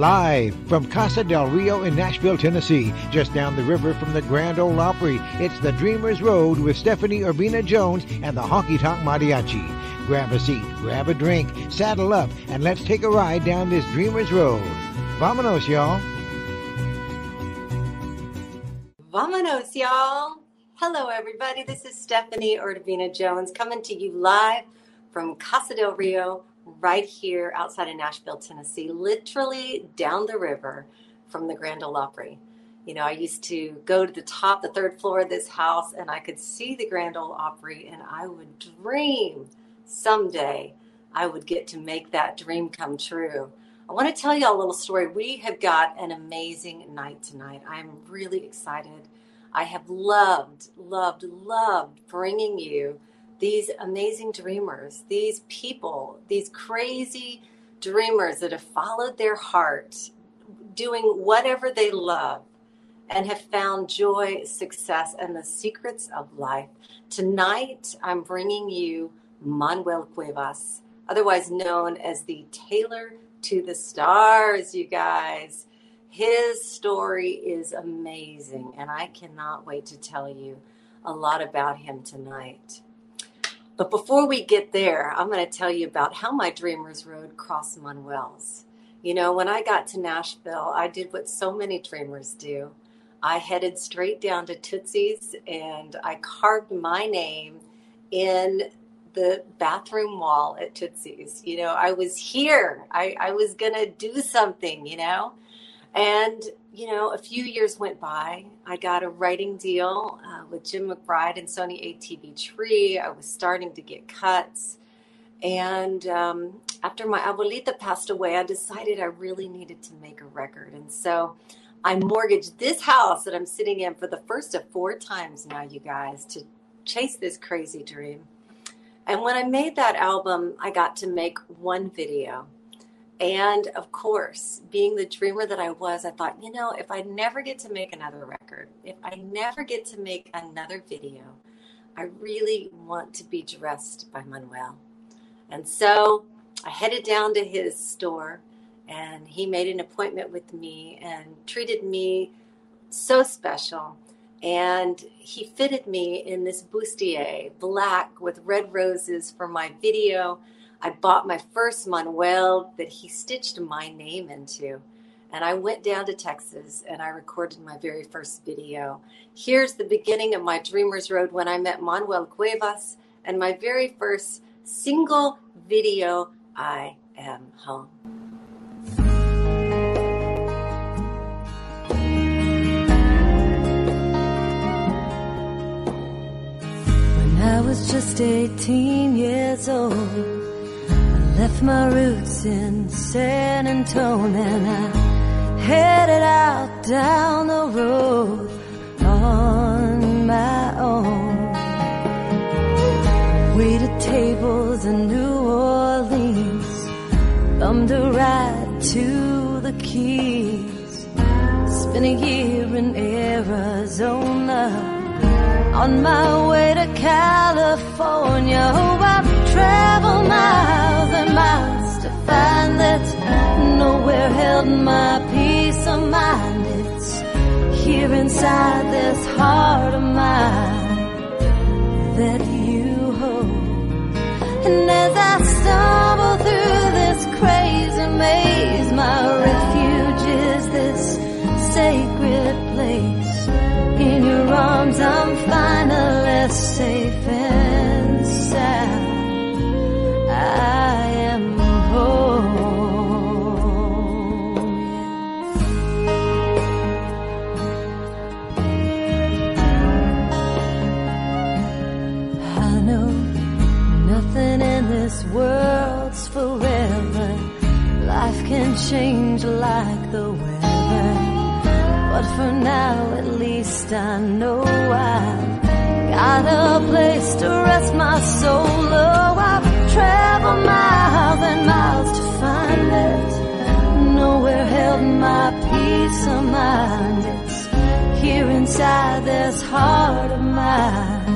Live from Casa del Rio in Nashville, Tennessee, just down the river from the Grand Ole Opry, it's the Dreamers Road with Stephanie Urbina Jones and the Honky Tonk Mariachi. Grab a seat, grab a drink, saddle up, and let's take a ride down this Dreamers Road. Vamonos, y'all. Vamonos, y'all. Hello, everybody. This is Stephanie Urbina Jones coming to you live from Casa del Rio, right here outside of Nashville, Tennessee, literally down the river from the Grand Ole Opry. You know, I used to go to the top, the third floor of this house, and I could see the Grand Ole Opry, and I would dream someday I would get to make that dream come true. I want to tell you a little story. We have got an amazing night tonight. I'm really excited. I have loved, loved, loved bringing you these amazing dreamers, these people, these crazy dreamers that have followed their heart, doing whatever they love, and have found joy, success, and the secrets of life. Tonight, I'm bringing you Manuel Cuevas, otherwise known as the Tailor to the Stars, you guys. His story is amazing, and I cannot wait to tell you a lot about him tonight. But before we get there, I'm going to tell you about how my Dreamers Road crossed Manuel's. You know, when I got to Nashville, I did what so many dreamers do. I headed straight down to Tootsie's and I carved my name in the bathroom wall at Tootsie's. You know, I was here. I, I was going to do something, you know. And, you know, a few years went by. I got a writing deal uh, with Jim McBride and Sony ATV Tree. I was starting to get cuts. And um, after my abuelita passed away, I decided I really needed to make a record. And so I mortgaged this house that I'm sitting in for the first of four times now, you guys, to chase this crazy dream. And when I made that album, I got to make one video. And of course, being the dreamer that I was, I thought, you know, if I never get to make another record, if I never get to make another video, I really want to be dressed by Manuel. And so I headed down to his store and he made an appointment with me and treated me so special. And he fitted me in this bustier, black with red roses for my video I bought my first Manuel that he stitched my name into. And I went down to Texas and I recorded my very first video. Here's the beginning of my Dreamer's Road when I met Manuel Cuevas and my very first single video, I Am Home. When I was just 18 years old Left my roots in San Antonio and I headed out down the road on my own. Waited tables in New Orleans, thumbed a ride to the Keys. Spent a year in Arizona on my way to California. Oh, I've traveled and miles to find that nowhere held my peace of mind. It's here inside this heart of mine that you hold. And as I stumble through this crazy maze, my refuge is this sacred place. In your arms, I'm finally safe can change like the weather. But for now, at least I know I've got a place to rest my soul. Oh, I've traveled miles and miles to find it. Nowhere held my peace of mind. It's here inside this heart of mine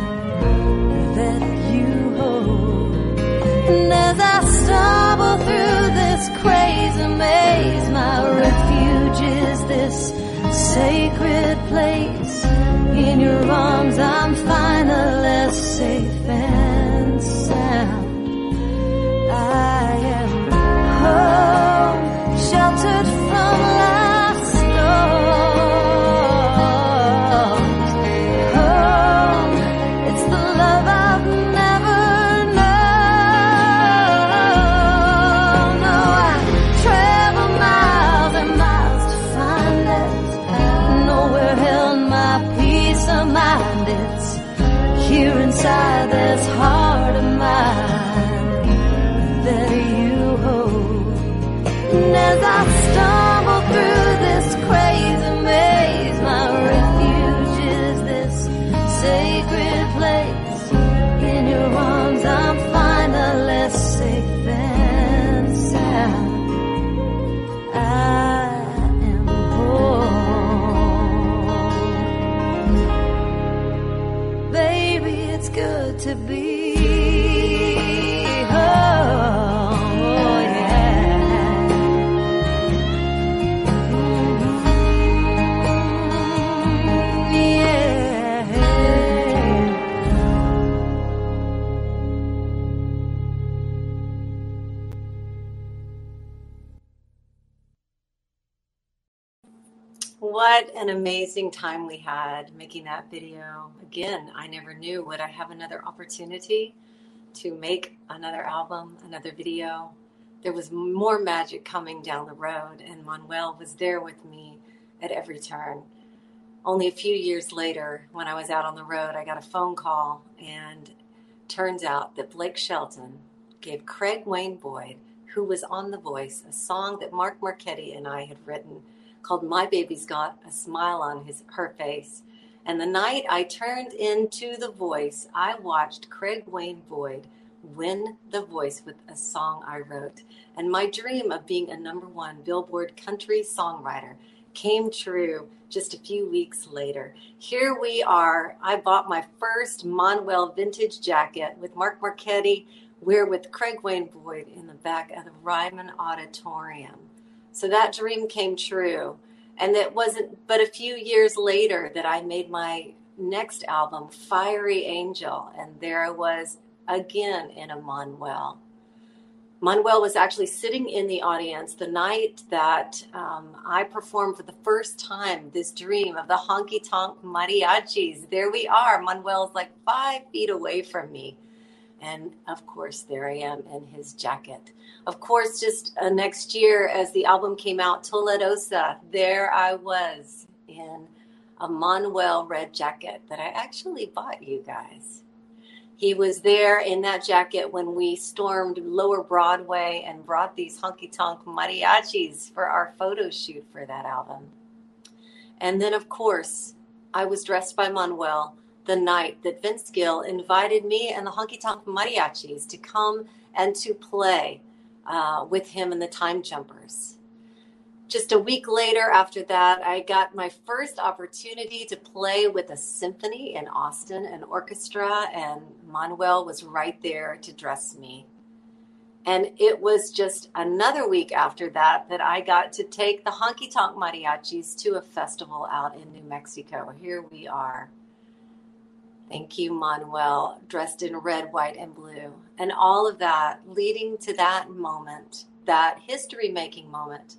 that you hold. And as I stumble through this crazy maze. My refuge is this sacred place. In your arms, I'm finally safe and sound. I am home, to be an amazing time we had making that video. Again, I never knew would I have another opportunity to make another album, another video. There was more magic coming down the road, and Manuel was there with me at every turn. Only a few years later, when I was out on the road, I got a phone call, and turns out that Blake Shelton gave Craig Wayne Boyd, who was on The Voice, a song that Mark Marchetti and I had written called My Baby's Got a Smile on his her face. And the night I turned into The Voice, I watched Craig Wayne Boyd win The Voice with a song I wrote. And my dream of being a number one Billboard country songwriter came true just a few weeks later. Here we are. I bought my first Manuel vintage jacket with Mark Marchetti. We're with Craig Wayne Boyd in the back of the Ryman Auditorium. So that dream came true. And it wasn't but a few years later that I made my next album, Fiery Angel. And there I was again in a Manuel. Manuel was actually sitting in the audience the night that um, I performed for the first time this dream of the honky tonk mariachis. There we are. Manuel's like five feet away from me. And of course, there I am in his jacket. Of course, just uh, next year, as the album came out, Toledosa, there I was in a Manuel red jacket that I actually bought you guys. He was there in that jacket when we stormed Lower Broadway and brought these honky tonk mariachis for our photo shoot for that album. And then, of course, I was dressed by Manuel the night that Vince Gill invited me and the honky tonk mariachis to come and to play uh, with him and the Time Jumpers. Just a week later, after that, I got my first opportunity to play with a symphony in Austin, an orchestra, and Manuel was right there to dress me. And it was just another week after that that I got to take the honky tonk mariachis to a festival out in New Mexico. Here we are. Thank you, Manuel, dressed in red, white, and blue. And all of that leading to that moment, that history making moment,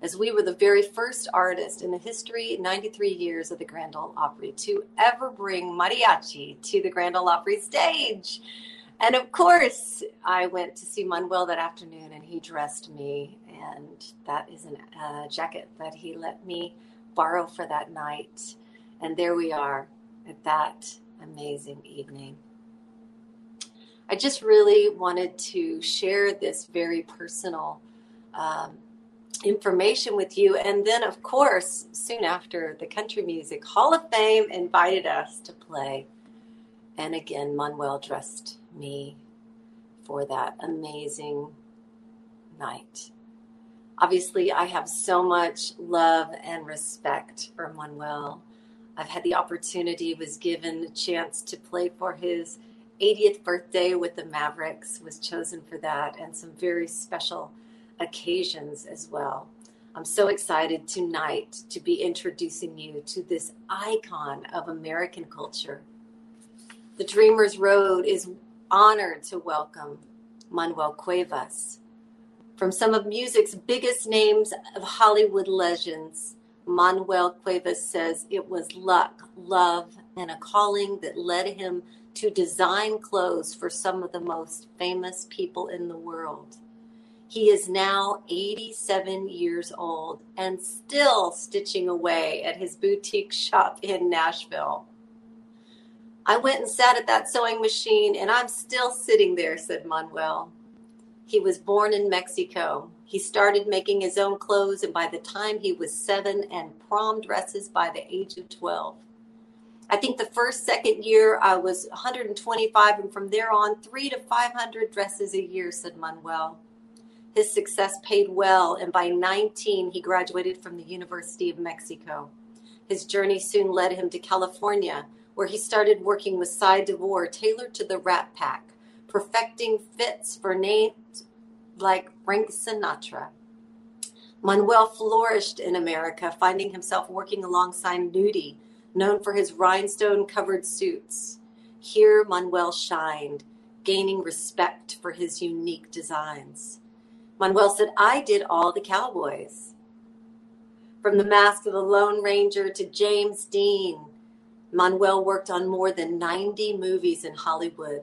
as we were the very first artist in the history, 93 years of the Grand Ole Opry, to ever bring mariachi to the Grand Ole Opry stage. And of course, I went to see Manuel that afternoon and he dressed me. And that is a uh, jacket that he let me borrow for that night. And there we are at that amazing evening. I just really wanted to share this very personal um, information with you. And then, of course, soon after, the Country Music Hall of Fame invited us to play. And again, Manuel dressed me for that amazing night. Obviously, I have so much love and respect for Manuel. I've had the opportunity, was given a chance to play for his 80th birthday with the Mavericks, was chosen for that, and some very special occasions as well. I'm so excited tonight to be introducing you to this icon of American culture. The Dreamers Road is honored to welcome Manuel Cuevas. From some of music's biggest names of Hollywood legends, Manuel Cuevas says it was luck, love, and a calling that led him to design clothes for some of the most famous people in the world. He is now 87 years old and still stitching away at his boutique shop in Nashville. I went and sat at that sewing machine and I'm still sitting there, said Manuel. He was born in Mexico. He started making his own clothes, and by the time he was seven, and prom dresses by the age of 12. I think the first, second year I was 125, and from there on, three to 500 dresses a year, said Manuel. His success paid well, and by 19, he graduated from the University of Mexico. His journey soon led him to California, where he started working with Sy Devore, tailored to the Rat Pack, perfecting fits for names like Frank Sinatra. Manuel flourished in America, finding himself working alongside Nudie, known for his rhinestone covered suits. Here, Manuel shined, gaining respect for his unique designs. Manuel said, I did all the cowboys. From the mask of the Lone Ranger to James Dean, Manuel worked on more than 90 movies in Hollywood.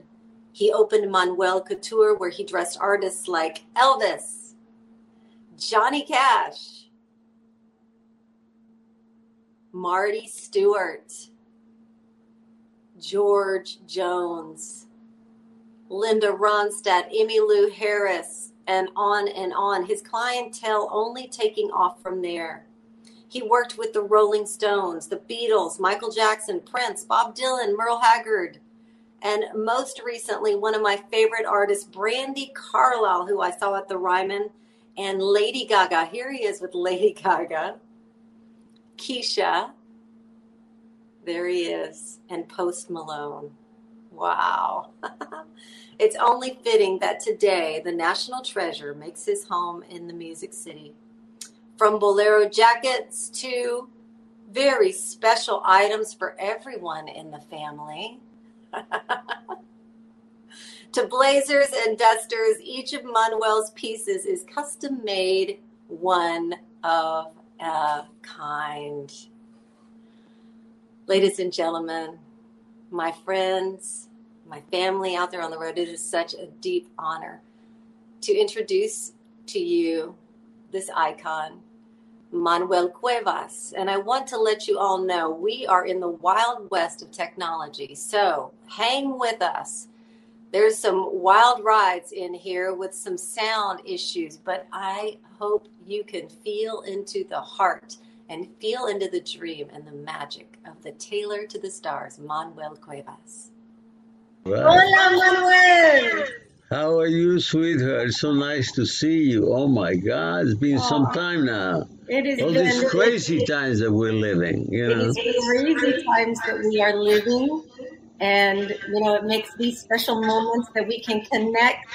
He opened Manuel Couture, where he dressed artists like Elvis, Johnny Cash, Marty Stuart, George Jones, Linda Ronstadt, Emmylou Harris, and on and on. His clientele only taking off from there. He worked with the Rolling Stones, the Beatles, Michael Jackson, Prince, Bob Dylan, Merle Haggard, and most recently, one of my favorite artists, Brandi Carlile, who I saw at the Ryman, and Lady Gaga. Here he is with Lady Gaga, Kesha. There he is, and Post Malone. Wow. It's only fitting that today the national treasure makes his home in the Music City. From bolero jackets to very special items for everyone in the family. to blazers and dusters, each of Manuel's pieces is custom made, one of a kind. Ladies and gentlemen, my friends, my family out there on the road. It is such a deep honor to introduce to you this icon, Manuel Cuevas. And I want to let you all know we are in the wild west of technology. So hang with us. There's some wild rides in here with some sound issues, but I hope you can feel into the heart and feel into the dream and the magic of the Tailor to the Stars, Manuel Cuevas. Right. Hola, Manuel. How are you, sweetheart? So nice to see you. Oh my God, it's been oh, some time now. It is all these crazy times that we're living. You know, crazy times that we are living, and you know, it makes these special moments that we can connect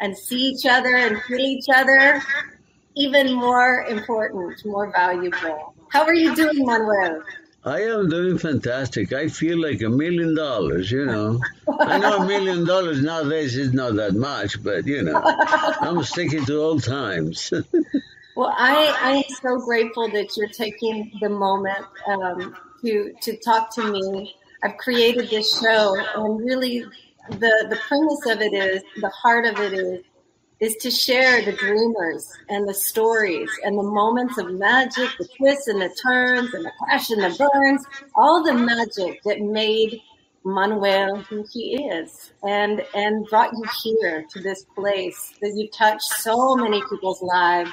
and see each other and feel each other even more important, more valuable. How are you doing, Manuel? I am doing fantastic. I feel like a million dollars, you know. I know a million dollars nowadays is not that much, but you know, I'm sticking to old times. well, I, I am so grateful that you're taking the moment um, to to talk to me. I've created this show, and really, the the premise of it is the heart of it is is to share the dreamers and the stories and the moments of magic, the twists and the turns and the crash and the burns, all the magic that made Manuel who he is and and brought you here to this place that you touched so many people's lives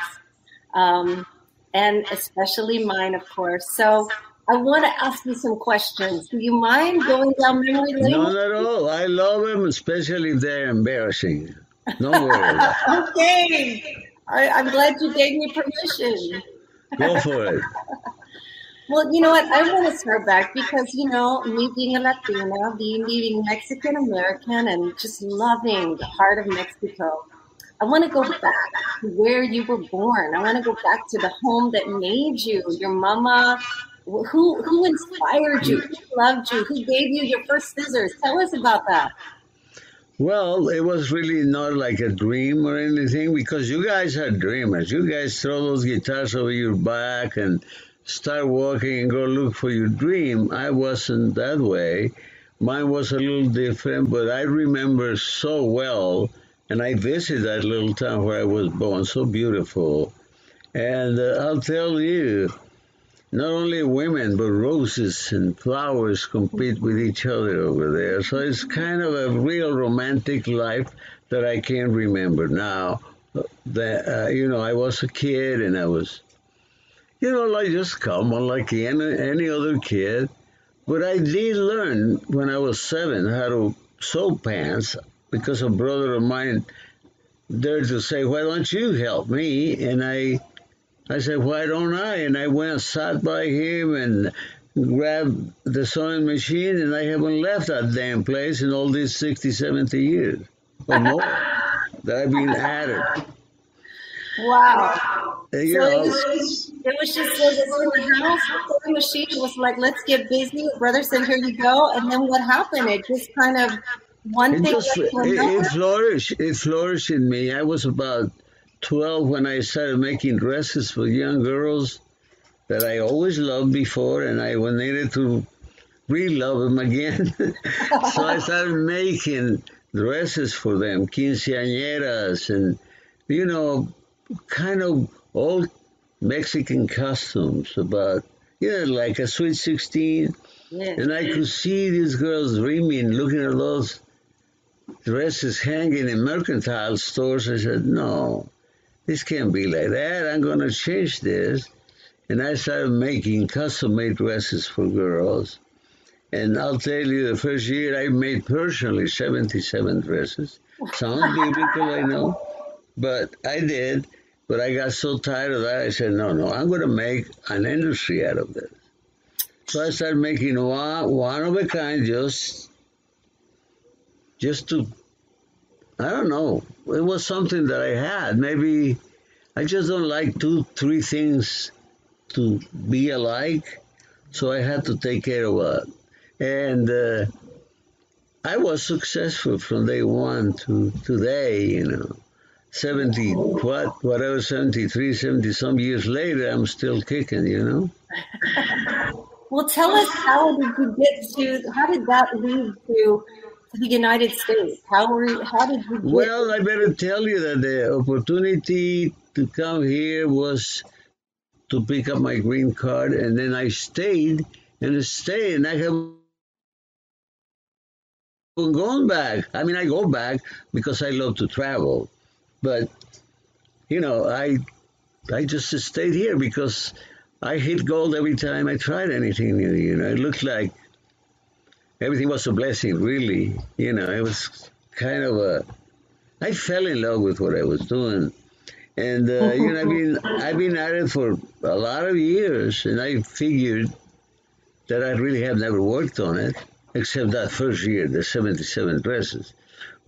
um, and especially mine of course so I want to ask you some questions. Do you mind going down memory lane? Not at all. I love them, especially if they're embarrassing. No worries. okay. I, am glad you gave me permission. Go for it. well, you know what? I want to start back because, you know, me being a Latina, being, being Mexican American, and just loving the heart of Mexico. I want to go back to where you were born. I want to go back to the home that made you, your mama. Who who inspired you? Who loved you? Who gave you your first scissors? Tell us about that. Well, it was really not like a dream or anything because you guys are dreamers. You guys throw those guitars over your back and start walking and go look for your dream. I wasn't that way. Mine was a little different, but I remember so well, and I visited that little town where I was born, so beautiful. And uh, I'll tell you, not only women, but roses and flowers compete with each other over there. So it's kind of a real romantic life that I can't remember now. That uh, you know, I was a kid and I was, you know, like just common like any any other kid. But I did learn when I was seven how to sew pants because a brother of mine dared to say, "Why don't you help me?" And I I said, why don't I? And I went, and sat by him and grabbed the sewing machine, and I haven't left that damn place in all these 60, 70 years or more that I've been at it. Wow. So it was, it was just so in the house, the machine was like, let's get busy. Brother said, here you go. And then what happened? It just kind of, one it, thing just, it, it flourished. It flourished in me. I was about 12 when I started making dresses for young girls that I always loved before, and I needed to re-love them again. so I started making dresses for them, quinceañeras, and you know, kind of old Mexican costumes about you know, like a sweet sixteen. Yes. And I could see these girls dreaming, looking at those dresses hanging in mercantile stores. I said, no, this can't be like that. I'm going to change this. And I started making custom made dresses for girls. And I'll tell you, the first year I made personally 77 dresses. Sounds biblical, I know, but I did. But I got so tired of that, I said, no, no, I'm going to make an industry out of this. So I started making one, one of a kind, just, just to, I don't know. It was something that I had. Maybe I just don't like two, three things to be alike. So I had to take care of it. And uh, I was successful from day one to today, you know. 70, what, whatever, 73, 70 some years later, I'm still kicking, you know. Well, tell us how did you get to? How did that lead to the United States? How were how did you? Well, I better tell you that the opportunity to come here was to pick up my green card, and then I stayed and stayed, and I have gone back. I mean, I go back because I love to travel, but you know, I I just stayed here because I hit gold every time I tried anything new. You know, it looked like everything was a blessing. Really, you know, it was kind of a. I fell in love with what I was doing, and uh, you know, I've been I've been at it for a lot of years, and I figured that I really have never worked on it except that first year, the 77 dresses.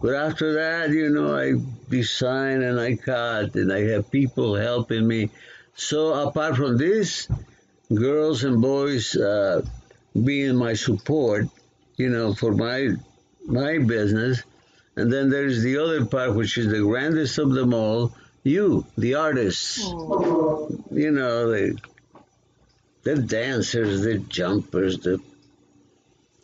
But after that, you know, I design and I cut and I have people helping me. So apart from this, girls and boys uh, being my support, you know, for my my business, and then there's the other part, which is the grandest of them all, you, the artists. You know, the the dancers, the jumpers, the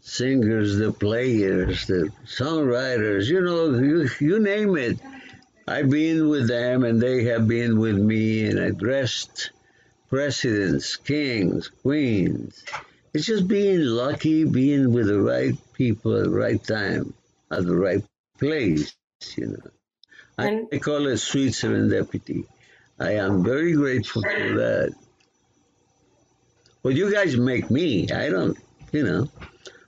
singers, the players, the songwriters, you know, you, you name it. I've been with them and they have been with me and I dressed presidents, kings, queens. It's just being lucky, being with the right people at the right time, at the right place, you know. I, And- I call it sweet serendipity. I am very grateful for that. Well, you guys make me. I don't, you know.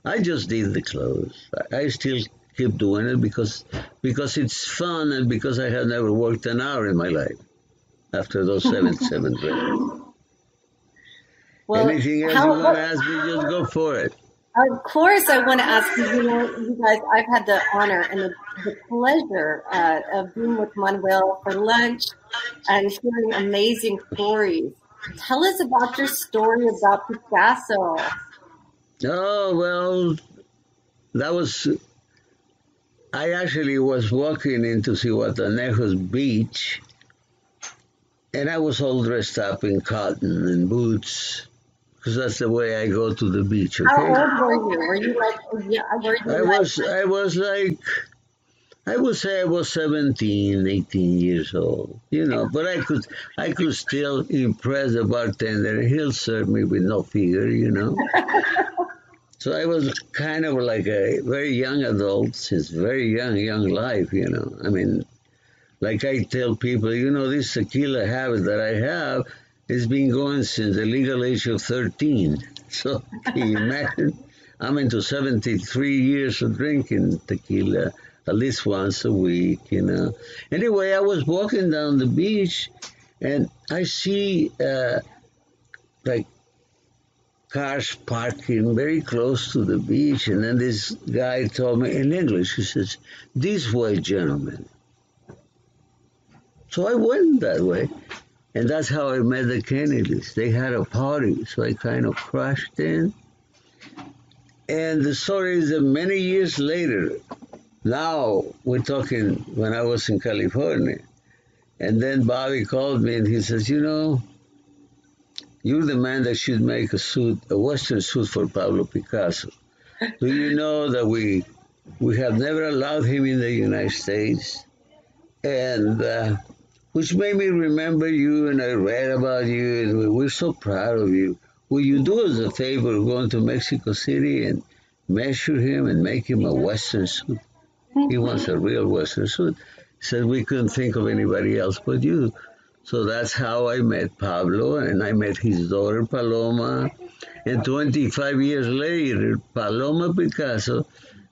I just did the clothes. I still keep doing it because because it's fun and because I have never worked an hour in my life after those 77 dresses. Well, Anything else how- you want to ask me, just go for it. Of course, I want to ask you. You know, you guys, I've had the honor and the, the pleasure uh, of being with Manuel for lunch and hearing amazing stories. Tell us about your story about Picasso. Oh well, that was. I actually was walking into Zihuatanejo's beach, and I was all dressed up in cotton and boots because that's the way I go to the beach. Okay? How old were you? Were you like, yeah, were you I like, was, I was like, I would say I was 17, 18 years old, you know, but I could, I could still impress the bartender. He'll serve me with no figure, you know. so I was kind of like a very young adult since very young, young life, you know. I mean, like I tell people, you know, this tequila habit that I have it's been going since the legal age of 13. So can you imagine? I'm into 73 years of drinking tequila at least once a week, you know. Anyway, I was walking down the beach and I see uh, like cars parking very close to the beach. And then this guy told me in English, he says, This way, gentlemen. So I went that way. And that's how I met the Kennedys. They had a party, so I kind of crashed in. And the story is that many years later, now we're talking when I was in California, and then Bobby called me and he says, You know, you're the man that should make a suit, a Western suit for Pablo Picasso. Do you know that we we have never allowed him in the United States? And uh, which made me remember you and I read about you and we're so proud of you. Will you do us a favor going to Mexico City and measure him and make him a Western suit? He wants a real Western suit. He said we couldn't think of anybody else but you. So that's how I met Pablo and I met his daughter Paloma. And 25 years later, Paloma Picasso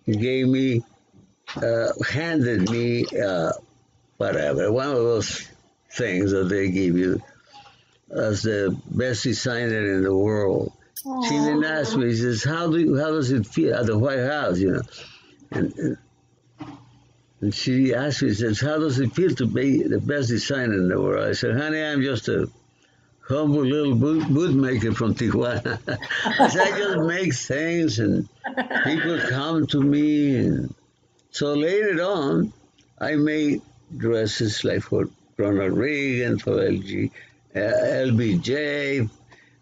gave me, uh, handed me uh, whatever, one of those things that they give you as the best designer in the world. She didn't ask me. She says, "How do you, how does it feel at the White House?" You know, and, and and she asked me, she says, "How does it feel to be the best designer in the world?" I said, "Honey, I'm just a humble little boot, boot maker from Tijuana. I said, I just make things, and people come to me, and so later on, I made dresses like for Ronald Reagan, for LG, uh, LBJ,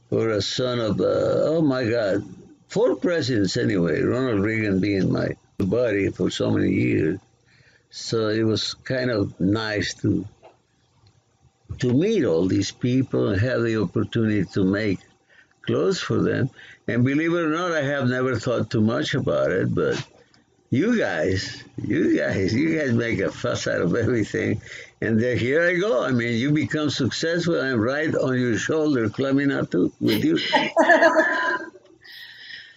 for a son of, uh, oh my God, four presidents anyway, Ronald Reagan being my buddy for so many years. So it was kind of nice to to meet all these people and have the opportunity to make clothes for them. And believe it or not, I have never thought too much about it, but you guys, you guys, you guys make a fuss out of everything. And then here I go. I mean, you become successful. I'm right on your shoulder, climbing up to with you.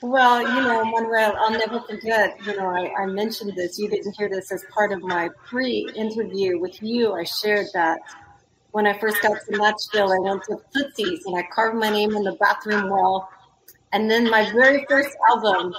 Well, you know, Manuel, I'll never forget. You know, I, I mentioned this. You didn't hear this as part of my pre-interview with you. I shared that when I first got to Nashville, I went to Tootsie's and I carved my name in the bathroom wall. And then my very first album,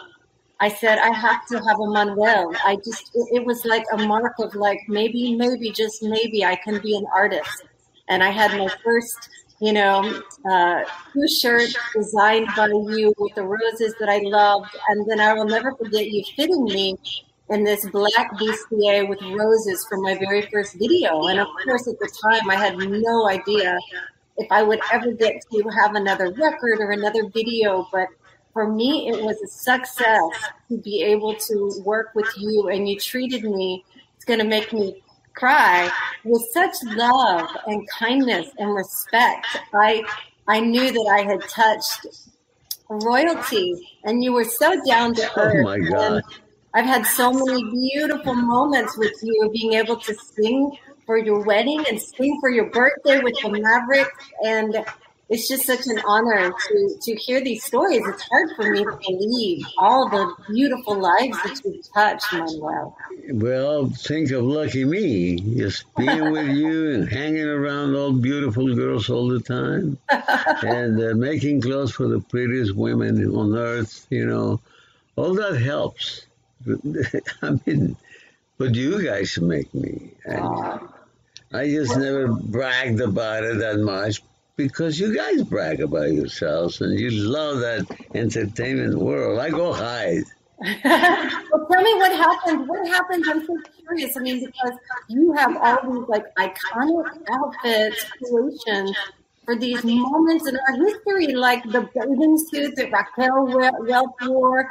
I said I have to have a Manuel. I just it, it was like a mark of like maybe, maybe, just maybe I can be an artist. And I had my first you know, uh, two shirts designed by you with the roses that I loved. And then I will never forget you fitting me in this black bustier with roses for my very first video. And of course, at the time, I had no idea if I would ever get to have another record or another video. But for me, it was a success to be able to work with you, and you treated me. It's going to make me cry with such love and kindness and respect. I I knew that I had touched royalty, and you were so down to oh earth. Oh my God. I've had so many beautiful moments with you, being able to sing for your wedding and sing for your birthday with the Mavericks, and it's just such an honor to to hear these stories. It's hard for me to believe all the beautiful lives that you've touched, Manuel. Well, think of lucky me, just being with you and hanging around all beautiful girls all the time, and uh, making clothes for the prettiest women on earth. You know, all that helps. I mean, but you guys make me. I just never bragged about it that much because you guys brag about yourselves and you love that entertainment world. I go hide. well, tell me what happened. What happened? I'm so curious. I mean, because you have all these like iconic outfits, creations for these moments in our history, like the bathing suit that Raquel Welch wore,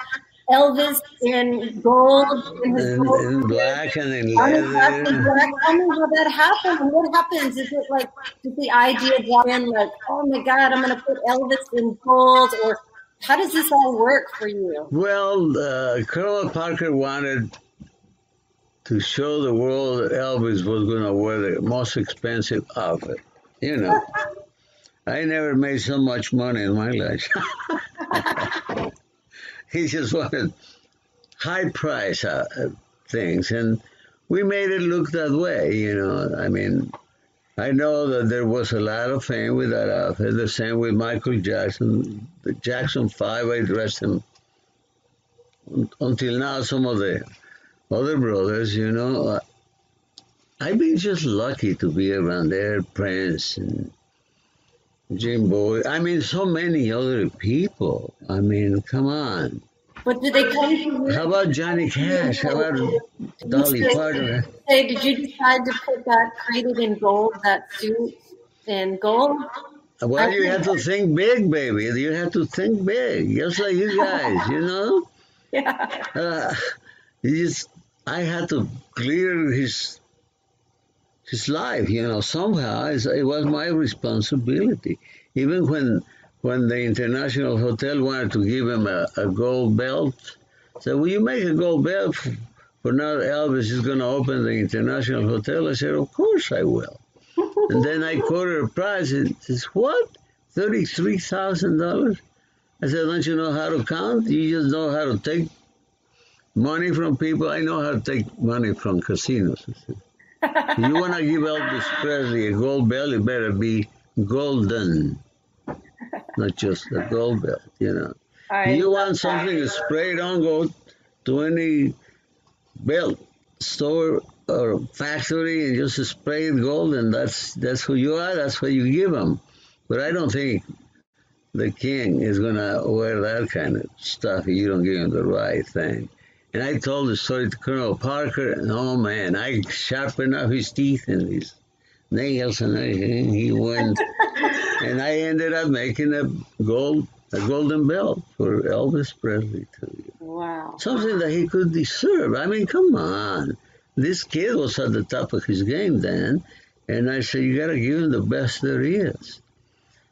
Elvis in gold, in, in, gold in black and in leather. Black. Tell me how that happened. And what happens? Is it like does the idea drop in like, oh my God, I'm going to put Elvis in gold, or how does this all work for you? Well, uh, Colonel Parker wanted to show the world that Elvis was going to wear the most expensive outfit. You know, I never made so much money in my life. he just wanted high price uh, things, and we made it look that way. You know, I mean, I know that there was a lot of fame with that outfit. The same with Michael Jackson. The Jackson Five, I dressed him until now. Some of the other brothers, you know, I've been just lucky to be around there, Prince and Jim Boy. I mean, so many other people. I mean, come on. But did they come you? How about Johnny Cash? How about Dolly Parton? Say, did you decide to put that created in gold, that suit in gold? Well, you have to think big, baby. You have to think big, just like you guys, you know? Yeah. Uh, just, I had to clear his his life, you know, somehow. It was my responsibility. Even when when the International Hotel wanted to give him a, a gold belt, said, will you make a gold belt for, now Elvis is going to open the International Hotel? I said, of course I will. and then I quoted a price. It says, what? $33,000? I said, don't you know how to count? You just know how to take money from people. I know how to take money from casinos. You want to give Elvis Presley a gold belt, it better be golden, not just a gold belt, you know. I you want something sprayed on, go to any belt store or factory and just spray it gold, and that's that's who you are. That's what you give them. But I don't think the king is gonna wear that kind of stuff if you don't give him the right thing. And I told the story to Colonel Parker, and oh man, I sharpened up his teeth and his nails and everything. He went, and I ended up making a gold, a golden belt for Elvis Presley too. Wow. Something that he could deserve. I mean, come on, this kid was at the top of his game then, and I said you got to give him the best there is.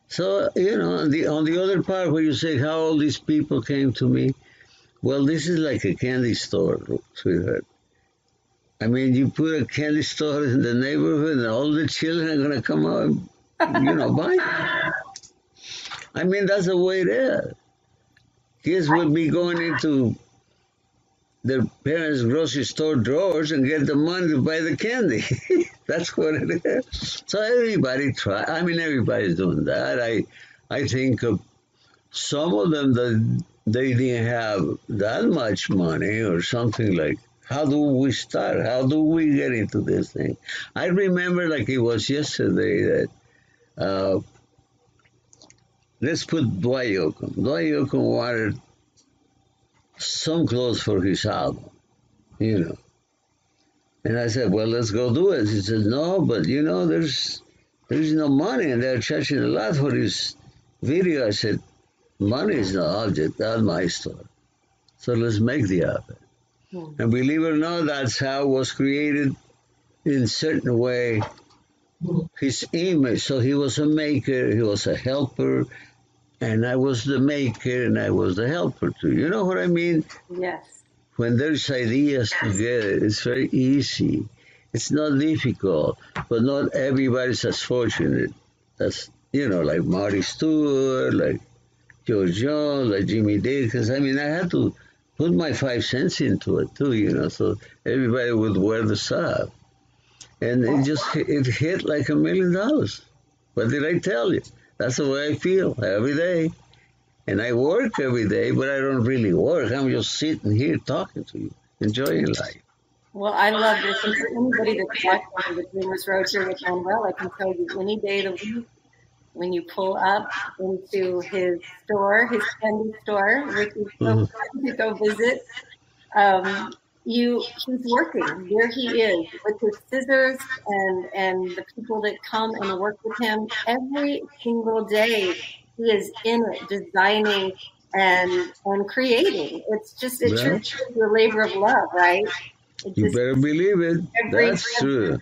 So you know, on the on the other part where you say how all these people came to me, well, this is like a candy store, sweetheart. I mean, you put a candy store in the neighborhood, and all the children are gonna come out, you know, buy. I mean, that's the way it is. Kids will be going into their parents' grocery store drawers and get the money to buy the candy. that's what it is. So everybody try. I mean, everybody's doing that. I, I think of some of them that they didn't have that much money or something like how do we start how do we get into this thing i remember like it was yesterday that uh, let's put Dwight Yoakam. Dwight Yoakam wanted some clothes for his album, you know. And I said, well, let's go do it. He said, no, but you know, there's there's no money, and they're charging a lot for his video. I said, money is the object, not my store. So let's make the object. Hmm. And believe it or not, that's how it was created in certain way his image. So he was a maker, he was a helper, and I was the maker and I was the helper too. You know what I mean? Yes. When there's ideas together, it's very easy. It's not difficult, but not everybody's as fortunate. That's you know, like Marty Stuart, like Like Jimmy Dickens. I mean, I had to put my five cents into it too, you know, so everybody would wear the stuff. And it just it hit like a million dollars. What did I tell you? That's the way I feel every day. And I work every day, but I don't really work. I'm just sitting here talking to you, enjoying life. Well, I love this. And for anybody that's watching the Dreamers Road here with Manuel, I can tell you any day of the week when you pull up into his store, his candy store, which is so mm-hmm. fun to go visit. Um, you, he's working. There he is with his scissors and and the people that come and work with him every single day. He is in it, designing and and creating. It's just it's truly a labor of love, right? you better believe it. That's true.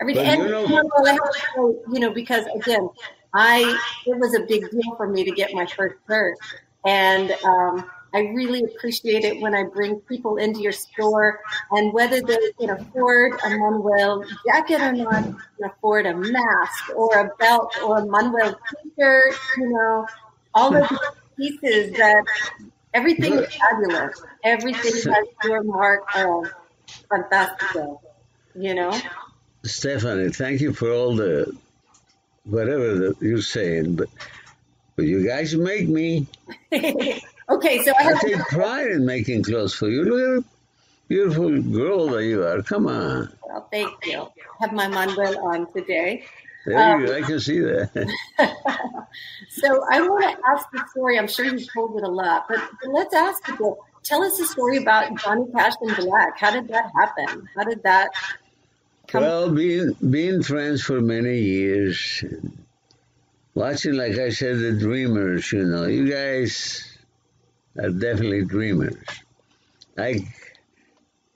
Every day, you know, you know, because again, I it was a big deal for me to get my first shirt, and um, I really appreciate it when I bring people into your store, and whether they can afford a Manuel jacket or not, can afford a mask or a belt or a Manuel T-shirt, you know, all of these pieces that everything is fabulous. Everything has your mark of fantastico, you know. Stephanie, thank you for all the whatever that you're saying, but but you guys make me. okay, so I, I take pride in making clothes for you. Look at the beautiful girl that you are. Come on. Well, thank you. I have my Manuel on today. There um, you go. I can see that. so I want to ask the story. I'm sure you've told it a lot, but, but let's ask people. Tell us the story about Johnny Cash and Black. How did that happen? How did that well, being being friends for many years, watching, like I said, the dreamers. You know, you guys are definitely dreamers. I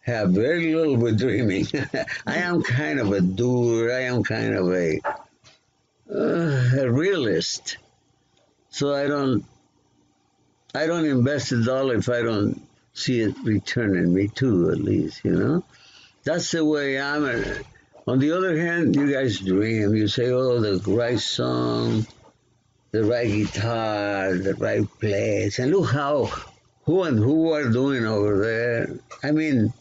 have very little with dreaming. I am kind of a doer. I am kind of a uh, a realist. So I don't I don't invest a dollar if I don't see it returning me too, at least, you know that's the way I'm. On the other hand, you guys dream. You say, oh, the right song, the right guitar, the right place. And look how, who and who are doing over there. I mean,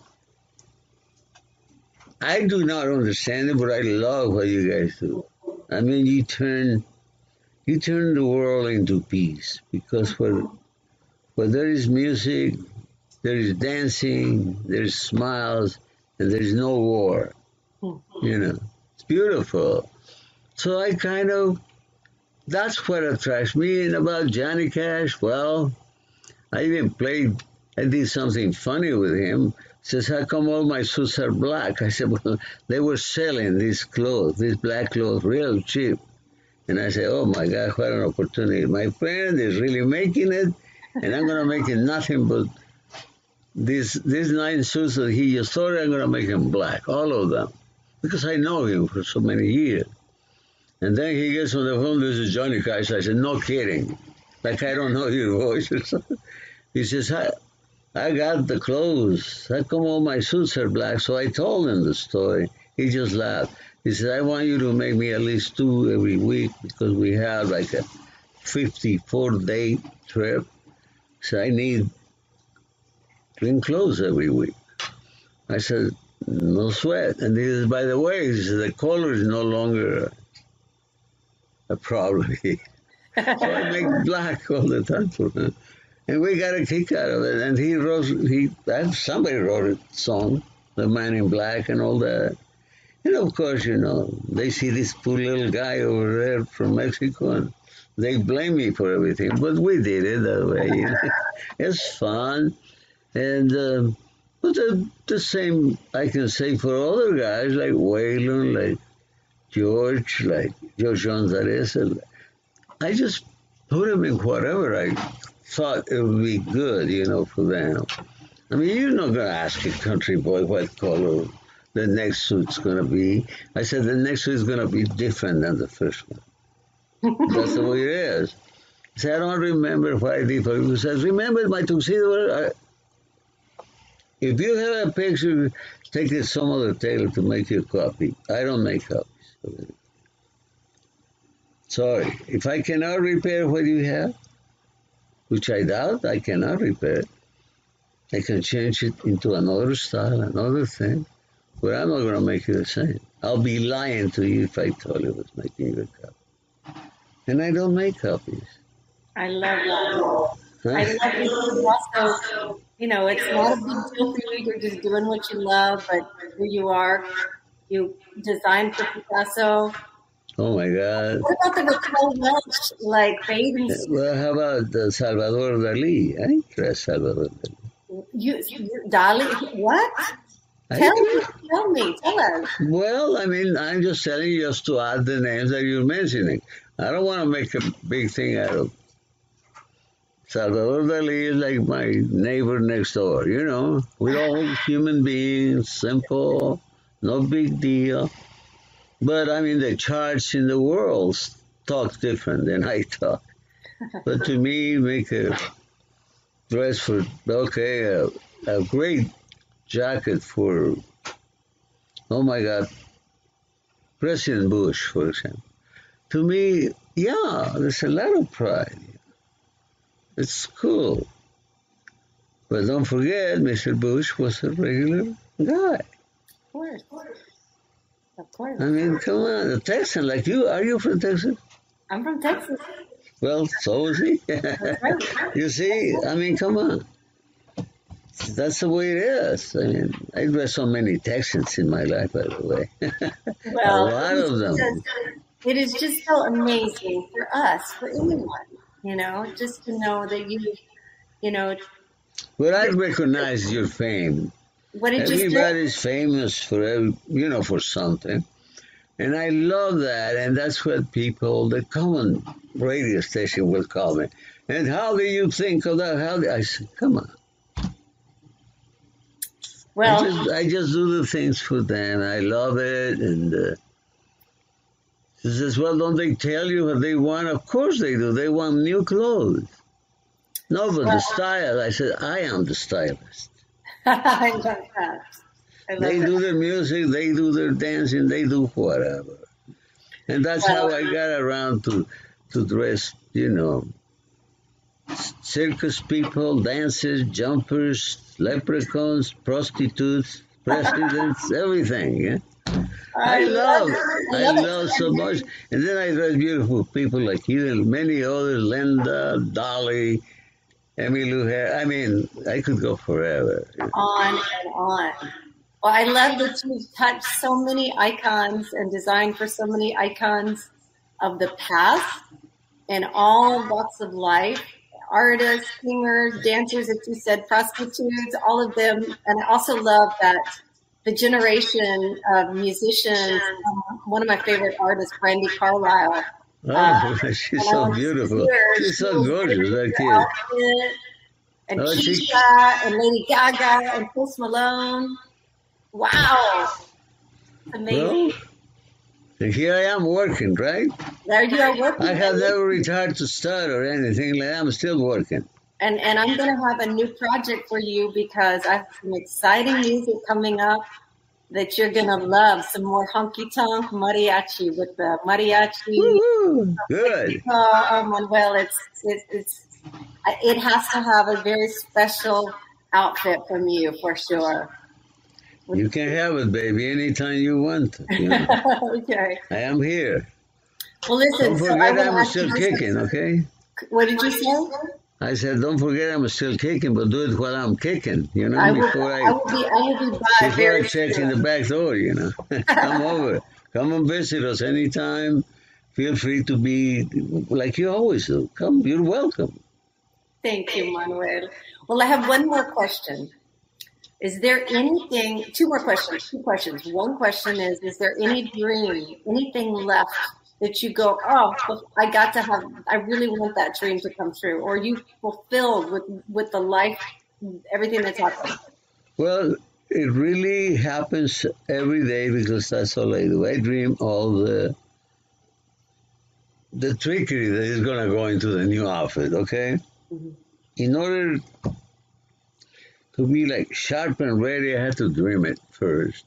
I do not understand it, but I love what you guys do. I mean, you turn, you turn the world into peace because where, where there is music, there is dancing, there's smiles, and there's no war. Mm-hmm. You know, it's beautiful. So I kind of, that's what attracts me. And about Johnny Cash, well, I even played, I did something funny with him. Says, how come all my suits are black? I said, well, they were selling these clothes, these black clothes, real cheap. And I said, oh my God, what an opportunity. My friend is really making it, and I'm going to make it nothing but these these nine suits that he just thought I'm going to make him black, all of them, because I know him for so many years. And then he gets on the phone. This is Johnny Cash. I said, no kidding, like I don't know your voice. He says, I, I got the clothes. How come all my suits are black? So I told him the story. He just laughed. He said, I want you to make me at least two every week because we have like a 54 day trip. So I need clean clothes every week. I said, no sweat. And he says, by the way, said, the color is no longer a problem. so I make black all the time for him. And we got a kick out of it. And he wrote, he, somebody wrote a song, The Man in Black and all that. And of course, you know, they see this poor little guy over there from Mexico and they blame me for everything. But we did it that way. it's fun. And uh, but the, the same I can say for other guys like Waylon, like George, like George Gonzalez. I just put them in whatever I thought it would be good, you know, for them. I mean, you're not going to ask a country boy what color the next suit's going to be. I said the next suit is going to be different than the first one. That's the way it is. I said, I don't remember what I did for you. He says, remember my tuxedo? If you have a picture, take it to some other tailor to make you a copy. I don't make copies. Sorry. If I cannot repair what you have, which I doubt I cannot repair, I can change it into another style, another thing, but I'm not going to make you the same. I'll be lying to you if I told you I was making you a copy. And I don't make copies. I love that. I love it. You know, it's not a big deal for you. You're just doing what you love, but who you are. You designed for Picasso. Oh my God. What about the Raquel Welch, like bathing suit? Well, how about the Salvador Dali? I dress Salvador Dali. You, you, Dali, what? I Tell do. me, tell me, tell us. Well, I mean, I'm just telling you just to add the names that you're mentioning. I don't want to make a big thing out of Salvador Dali is like my neighbor next door, you know. We're all human beings, simple, no big deal. But I mean, the charts in the world talk different than I talk. But to me, make a dress for, okay, a, a great jacket for, oh my God, President Bush, for example. To me, yeah, there's a lot of pride. It's cool. But don't forget, Mr. Bush was a regular guy. Of course. Of course. I mean, come on, a Texan like you. Are you from Texas? I'm from Texas. Well, so is he. You see, I mean, come on. That's the way it is. I mean, I've met so many Texans in my life, by the way. Well, a lot of them. Just, it is just so amazing for us, for anyone, you know, just to know that you, you know, Well, I recognize your fame. what did you say? Everybody's famous for every, you know for something, and I love that. And that's what people, the common radio station, will call me. And how do you think of that? How do I said, come on. I Well, just, I just do the things for them. I love it, and uh, she says, "Well, don't they tell you what they want? Of course they do. They want new clothes. No, but the style." I said, "I am the stylist." I love that. I love They that. do the music, they do their dancing, they do whatever. And that's how I got around to to dress, you know, circus people, dancers, jumpers, leprechauns, prostitutes, presidents, everything. Yeah? I love, I love so much. And then I dress beautiful people like you and many others, Linda, Dolly, Emmylou Harris. I mean, I could go forever. on and on. Well, I love that you've touched so many icons and designed for so many icons of the past and all walks of life artists, singers, dancers, as you said, prostitutes, all of them. And I also love that the generation of musicians, um, one of my favorite artists, Brandi Carlile. Oh, Uh, she's so beautiful. She's she so gorgeous, that kid. And Oh, she- and Lady Gaga and Post Malone. Wow. Amazing. Well, and here I am working, right? there you are working. I have never retired to start or anything like. I'm still working. And and I'm gonna have a new project for you because I have some exciting music coming up that you're gonna love. Some more honky tonk mariachi with the mariachi. Woo-hoo. Good. Oh, oh Manuel, it's it, it's it has to have a very special outfit from you for sure. You can have it, baby, anytime you want. You know, okay. I am here. Well, listen. Don't So I forget I'm still kicking, okay? What did you say? I said, don't forget I'm still kicking, but do it while I'm kicking, you know, I will, before I I, will be. I will be before I check in the back door, you know. Come over. Come and visit us anytime. Feel free to be like you always do. Come, you're welcome. Thank you, Manuel. Well, I have one more question. Is there anything, two more questions, two questions. One question is, is there any dream, anything left that you go, oh, I got to have, I really want that dream to come true? Or you fulfilled with, with the life, everything that's happened? Well, it really happens every day because that's all I do. I dream all the the trickery that is gonna go into the new outfit, okay? Mhm. In order to be like sharp and ready, I have to dream it first.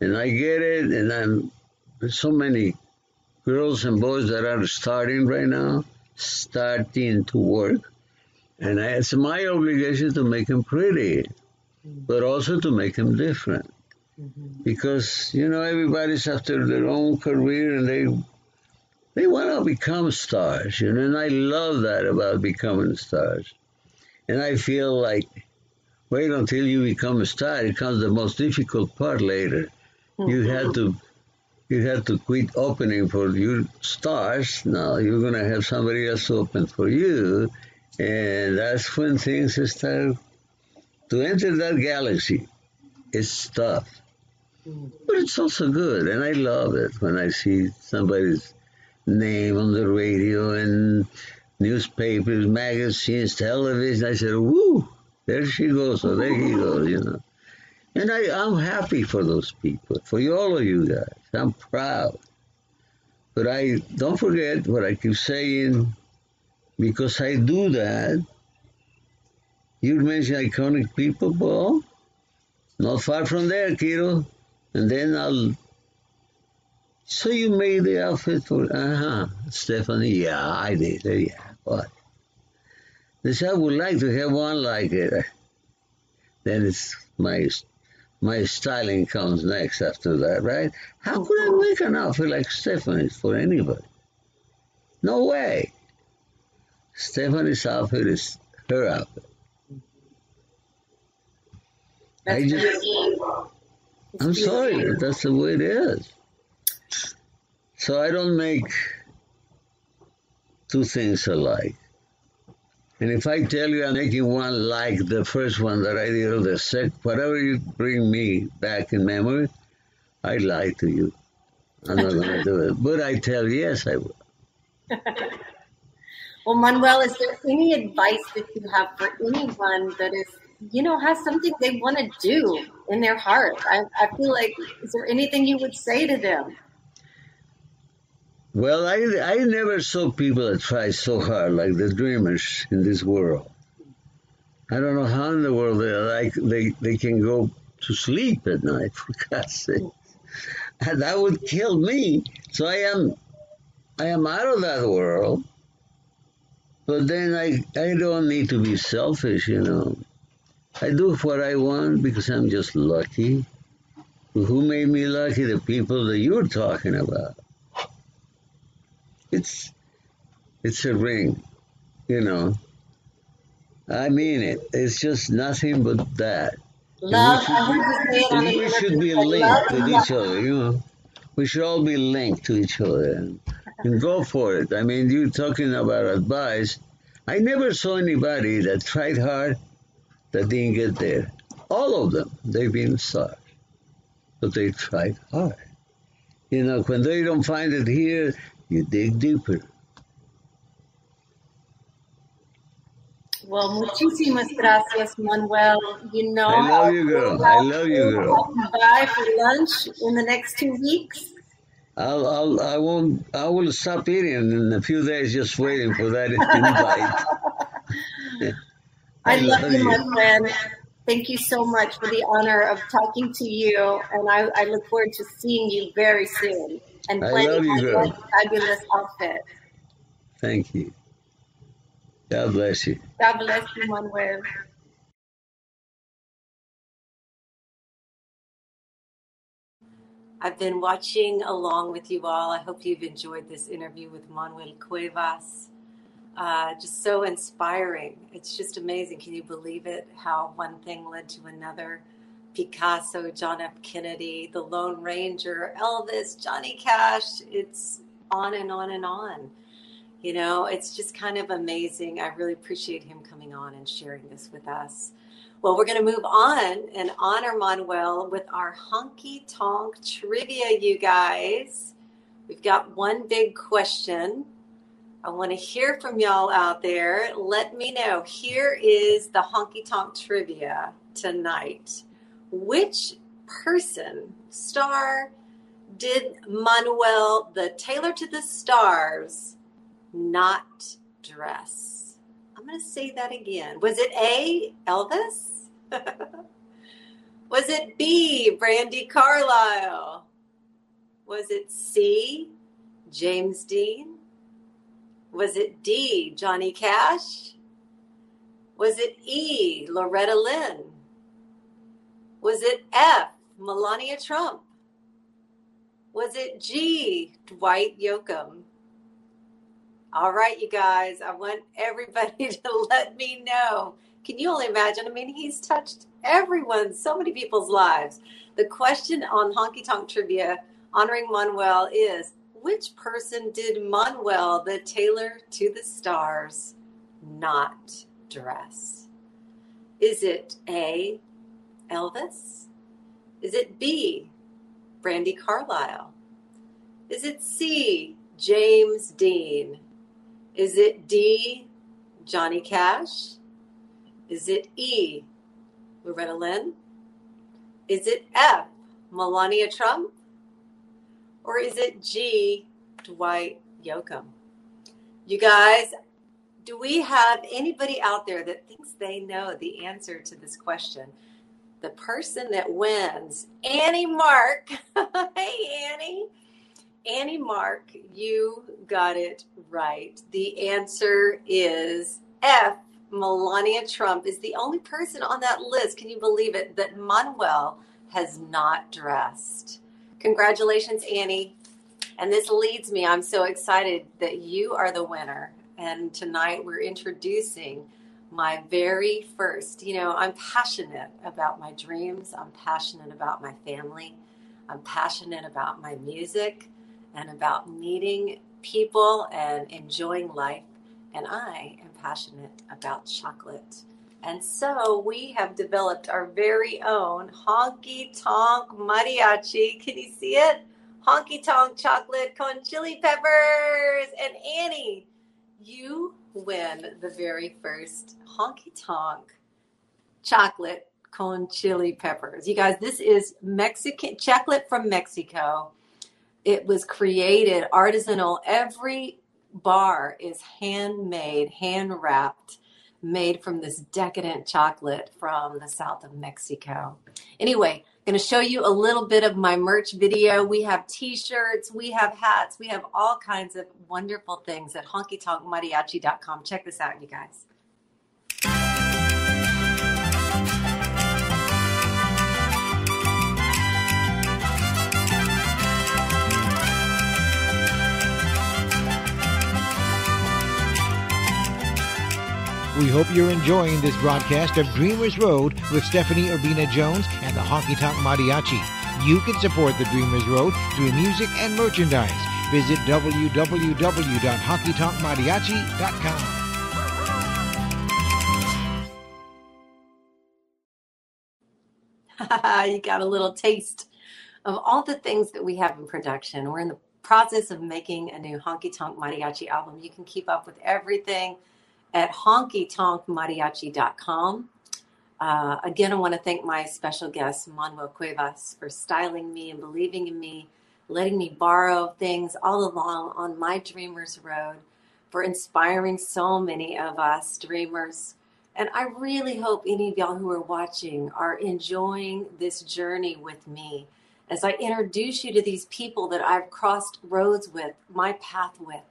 And I get it and I'm there's so many girls and boys that are starting right now, starting to work. And I, it's my obligation to make them pretty but also to make them different. Because you know everybody's after their own career and they they want to become stars, you know, and I love that about becoming stars. And I feel like wait until you become a star. It comes the most difficult part later. Mm-hmm. You had to you had to quit opening for your stars. Now you're gonna have somebody else open for you, and that's when things start to enter that galaxy. It's tough, but it's also good, and I love it when I see somebody's name on the radio and newspapers, magazines, television. I said, "Woo!" There she goes, or there he goes, you know. And I, I'm happy for those people, for all of you guys. I'm proud. But I don't forget what I keep saying, because I do that. You mentioned iconic people, well, not far from there, kiddo. And then I'll. So you made the outfit for, uh huh, Stephanie? Yeah, I did. Yeah, what? This I would like to have one like it. Then it's my my styling comes next after that, right? How could I make an outfit like Stephanie's for anybody? No way. Stephanie's outfit is her outfit. That's I just, I'm sorry, that's the way it is. So I don't make two things alike. And if I tell you I'm making one like the first one that I did or the second, whatever you bring me back in memory, I lie to you. I'm not going to do it. But I tell you, yes, I will. well, Manuel, is there any advice that you have for anyone that is, you know, has something they want to do in their heart? I, I feel like, is there anything you would say to them? Well, I, I never saw people that try so hard like the dreamers in this world. I don't know how in the world they like they, they can go to sleep at night for God's sake. And that would kill me. So I am I am out of that world. But then I I don't need to be selfish, you know. I do what I want because I'm just lucky. Who made me lucky? The people that you're talking about it's it's a ring, you know. I mean it. It's just nothing but that. Love. We should, be, we should be linked with each other, you know. We should all be linked to each other and, and go for it. I mean, you talking about advice. I never saw anybody that tried hard that didn't get there. All of them, they've been stars, but they tried hard. You know, when they don't find it here, you dig deeper. Well, muchísimas gracias, Manuel. You know, I love you, girl. I love you, girl. Bye for lunch in the next two weeks. I'll, I'll, I won't, I will stop eating in a few days just waiting for that invite. I, I love, love you, my friend. Thank you so much for the honor of talking to you, and I, I look forward to seeing you very soon and I love you, girl. fabulous outfit. Thank you. God bless you. God bless you, Manuel. I've been watching along with you all. I hope you've enjoyed this interview with Manuel Cuevas. Uh, just so inspiring. It's just amazing. Can you believe it? How one thing led to another. Picasso, John F. Kennedy, The Lone Ranger, Elvis, Johnny Cash. It's on and on and on. You know, it's just kind of amazing. I really appreciate him coming on and sharing this with us. Well, we're going to move on and honor Manuel with our honky tonk trivia, you guys. We've got one big question. I want to hear from y'all out there. Let me know. Here is the honky tonk trivia tonight which person, star, did Manuel, the tailor to the stars, not dress? I'm going to say that again. Was it A, Elvis? Was it B, Brandi Carlile? Was it C, James Dean? Was it D, Johnny Cash? Was it E, Loretta Lynn? Was it F, Melania Trump? Was it G, Dwight Yoakam? All right, you guys, I want everybody to let me know. Can you only imagine? I mean, he's touched everyone, so many people's lives. The question on Honky Tonk Trivia honoring Manuel is which person did Manuel, the tailor to the stars, not dress? Is it A, Elvis? Is it B, Brandi Carlile? Is it C, James Dean? Is it D, Johnny Cash? Is it E, Loretta Lynn? Is it F, Melania Trump? Or is it G, Dwight Yoakam? You guys, do we have anybody out there that thinks they know the answer to this question? The person that wins, Annie Mark. hey, Annie. Annie Mark, you got it right. The answer is F. Melania Trump is the only person on that list. Can you believe it? That Manuel has not dressed. Congratulations, Annie. And this leads me, I'm so excited that you are the winner. And tonight we're introducing my very first. You know, I'm passionate about my dreams, I'm passionate about my family, I'm passionate about my music and about meeting people and enjoying life. And I am passionate about chocolate. And so we have developed our very own honky tonk mariachi. Can you see it? Honky tonk chocolate con chili peppers. And Annie, you win the very first honky tonk chocolate con chili peppers. You guys, this is Mexican chocolate from Mexico. It was created artisanal. Every bar is handmade, hand wrapped made from this decadent chocolate from the south of Mexico. Anyway, going to show you a little bit of my merch video. We have t-shirts, we have hats, we have all kinds of wonderful things at honkytonkmariachi.com. Check this out, you guys. We hope you're enjoying this broadcast of Dreamers Road with Stephanie Urbina Jones and the Honky Tonk Mariachi. You can support the Dreamers Road through music and merchandise. Visit www.honkytonkmariachi.com. you got a little taste of all the things that we have in production. We're in the process of making a new Honky Tonk Mariachi album. You can keep up with everything at honkytonkmariachi.com. Uh, again, I want to thank my special guest, Manuel Cuevas, for styling me and believing in me, letting me borrow things all along on my dreamer's road, for inspiring so many of us dreamers. And I really hope any of y'all who are watching are enjoying this journey with me as I introduce you to these people that I've crossed roads with, my path with,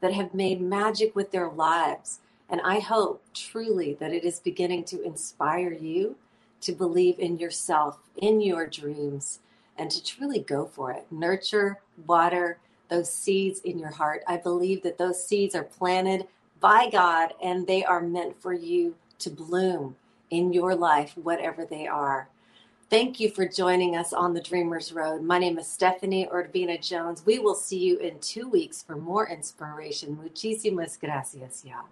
that have made magic with their lives and I hope truly that it is beginning to inspire you to believe in yourself, in your dreams, and to truly go for it. Nurture, water those seeds in your heart. I believe that those seeds are planted by God and they are meant for you to bloom in your life, whatever they are. Thank you for joining us on the Dreamers Road. My name is Stephanie Urbina Jones. We will see you in two weeks for more inspiration. Muchísimas gracias, y'all.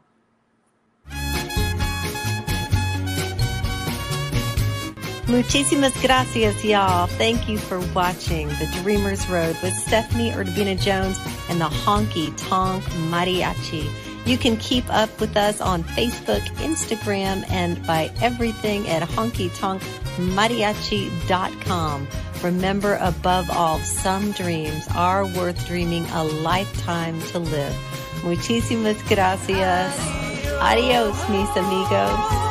Muchísimas gracias, y'all. Thank you for watching The Dreamer's Road with Stephanie Urbina Jones and the Honky Tonk Mariachi. You can keep up with us on Facebook, Instagram, and by everything at honkytonkmariachi.com. Remember, above all, some dreams are worth dreaming a lifetime to live. Muchísimas gracias. Adios, mis amigos.